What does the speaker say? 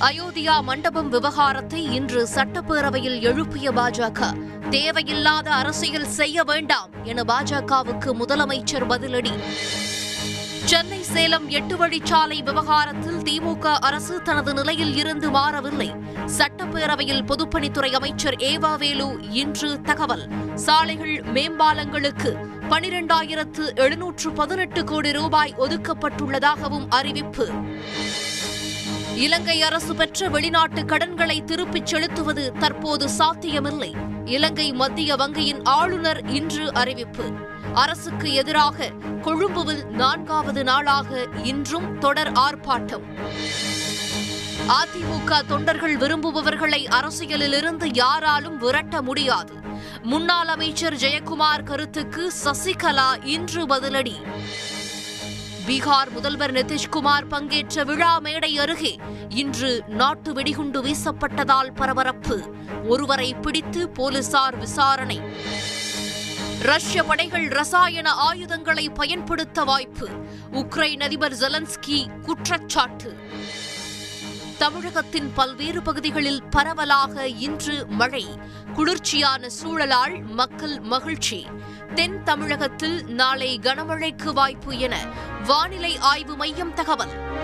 அயோத்தியா மண்டபம் விவகாரத்தை இன்று சட்டப்பேரவையில் எழுப்பிய பாஜக. தேவையில்லாத அரசியல் செய்ய வேண்டாம் என பாஜகவுக்கு முதலமைச்சர் பதிலடி. சென்னை சேலம் எட்டு வழிச்சாலை விவகாரத்தில் திமுக அரசு தனது நிலையில் இருந்து மாறவில்லை. சட்டப்பேரவையில் பொதுப்பணித்துறை அமைச்சர் ஏவாவேலு இன்று தகவல். சாலைகள் மேம்பாலங்களுக்கு பனிரெண்டாயிரத்து எழுநூற்று பதினெட்டு கோடி ரூபாய் ஒதுக்கப்பட்டுள்ளதாகவும் அறிவிப்பு. இலங்கை அரசு பெற்ற வெளிநாட்டு கடன்களை திருப்பிச் செலுத்துவது தற்போது சாத்தியமில்லை. இலங்கை மத்திய வங்கியின் ஆளுநர் இன்று அறிவிப்பு. அரசுக்கு எதிராக கொழும்புவில் நான்காவது நாளாக இன்றும் தொடர் ஆர்ப்பாட்டம். அதிமுக தொண்டர்கள் விரும்புபவர்களை அரசியலிலிருந்து யாராலும் விரட்ட முடியாது. முன்னாள் அமைச்சர் ஜெயக்குமார் கருத்துக்கு சசிகலா இன்று பதிலடி. பீகார் முதல்வர் நிதிஷ்குமார் பங்கேற்ற விழா மேடை அருகே இன்று நாட்டு வெடிகுண்டு வீசப்பட்டதால் பரபரப்பு. ஒருவரை பிடித்து போலீசார் விசாரணை. ரஷ்ய படைகள் ரசாயன ஆயுதங்களை பயன்படுத்த வாய்ப்பு. உக்ரைன் அதிபர் ஜெலன்ஸ்கி குற்றச்சாட்டு. தமிழகத்தின் பல்வேறு பகுதிகளில் பரவலாக இன்று மழை. குளிர்ச்சியான சூழலால் மக்கள் மகிழ்ச்சி. தென் தமிழகத்தில் நாளை கனமழைக்கு வாய்ப்பு என வானிலை ஆய்வு மையம் தகவல்.